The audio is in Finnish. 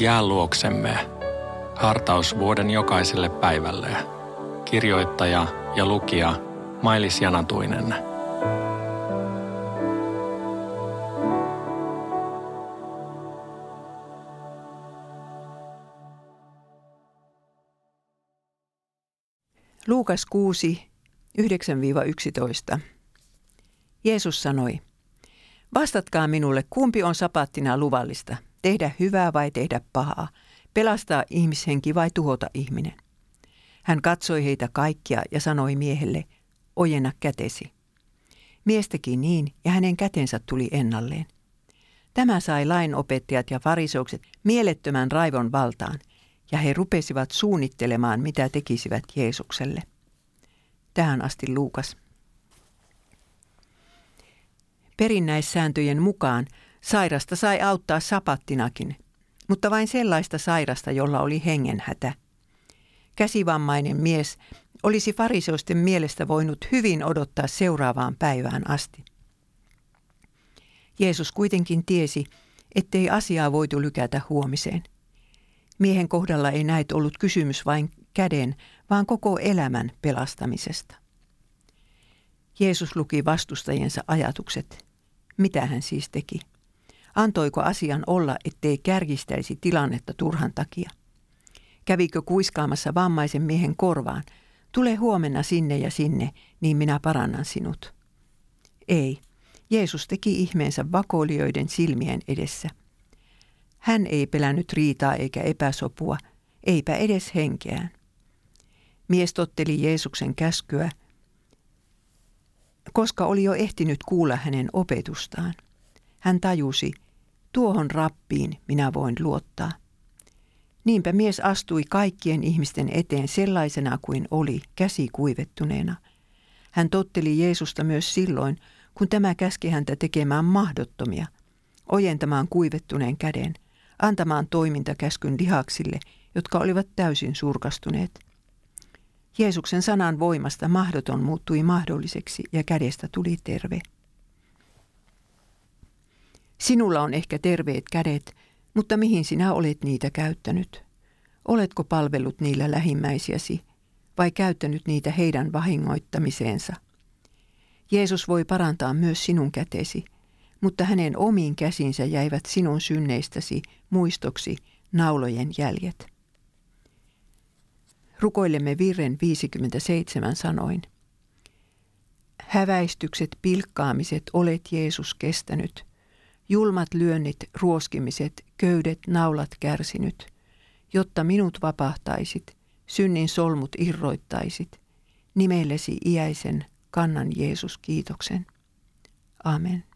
Jää luoksemme. Hartaus vuoden jokaiselle päivälle. Kirjoittaja ja lukija Mailis Janatuinen. Luukas 6, 9-11. Jeesus sanoi, Vastatkaa minulle, kumpi on sapattina luvallista, tehdä hyvää vai tehdä pahaa, pelastaa ihmishenki vai tuhota ihminen. Hän katsoi heitä kaikkia ja sanoi miehelle, ojenna kätesi. Mies teki niin ja hänen kätensä tuli ennalleen. Tämä sai lainopettajat ja fariseukset mielettömän raivon valtaan, ja he rupesivat suunnittelemaan, mitä tekisivät Jeesukselle. Tähän asti Luukas. Perinnäissääntöjen mukaan sairasta sai auttaa sapattinakin, mutta vain sellaista sairasta, jolla oli hengenhätä. Käsivammainen mies olisi fariseusten mielestä voinut hyvin odottaa seuraavaan päivään asti. Jeesus kuitenkin tiesi, ettei asiaa voitu lykätä huomiseen. Miehen kohdalla ei näet ollut kysymys vain käden, vaan koko elämän pelastamisesta. Jeesus luki vastustajiensa ajatukset. Mitä hän siis teki? Antoiko asian olla, ettei kärjistäisi tilannetta turhan takia? Kävikö kuiskaamassa vammaisen miehen korvaan? Tule huomenna sinne ja sinne, niin minä parannan sinut. Ei. Jeesus teki ihmeensä vakoilijoiden silmien edessä. Hän ei pelännyt riitaa eikä epäsopua, eipä edes henkeään. Mies totteli Jeesuksen käskyä, koska oli jo ehtinyt kuulla hänen opetustaan. Hän tajusi, tuohon rappiin minä voin luottaa. Niinpä mies astui kaikkien ihmisten eteen sellaisena kuin oli, käsi kuivettuneena. Hän totteli Jeesusta myös silloin, kun tämä käski häntä tekemään mahdottomia, ojentamaan kuivettuneen käden, antamaan toimintakäskyn lihaksille, jotka olivat täysin surkastuneet. Jeesuksen sanan voimasta mahdoton muuttui mahdolliseksi ja kädestä tuli terve. Sinulla on ehkä terveet kädet, mutta mihin sinä olet niitä käyttänyt? Oletko palvellut niillä lähimmäisiäsi vai käyttänyt niitä heidän vahingoittamiseensa? Jeesus voi parantaa myös sinun kätesi, mutta hänen omiin käsinsä jäivät sinun synneistäsi muistoksi naulojen jäljet. Rukoilemme virren 57 sanoin. Häväistykset, pilkkaamiset olet Jeesus kestänyt – julmat lyönnit, ruoskimiset, köydet, naulat kärsinyt, jotta minut vapahtaisit, synnin solmut irroittaisit, nimellesi iäisen kannan Jeesus kiitoksen. Amen.